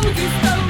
como que?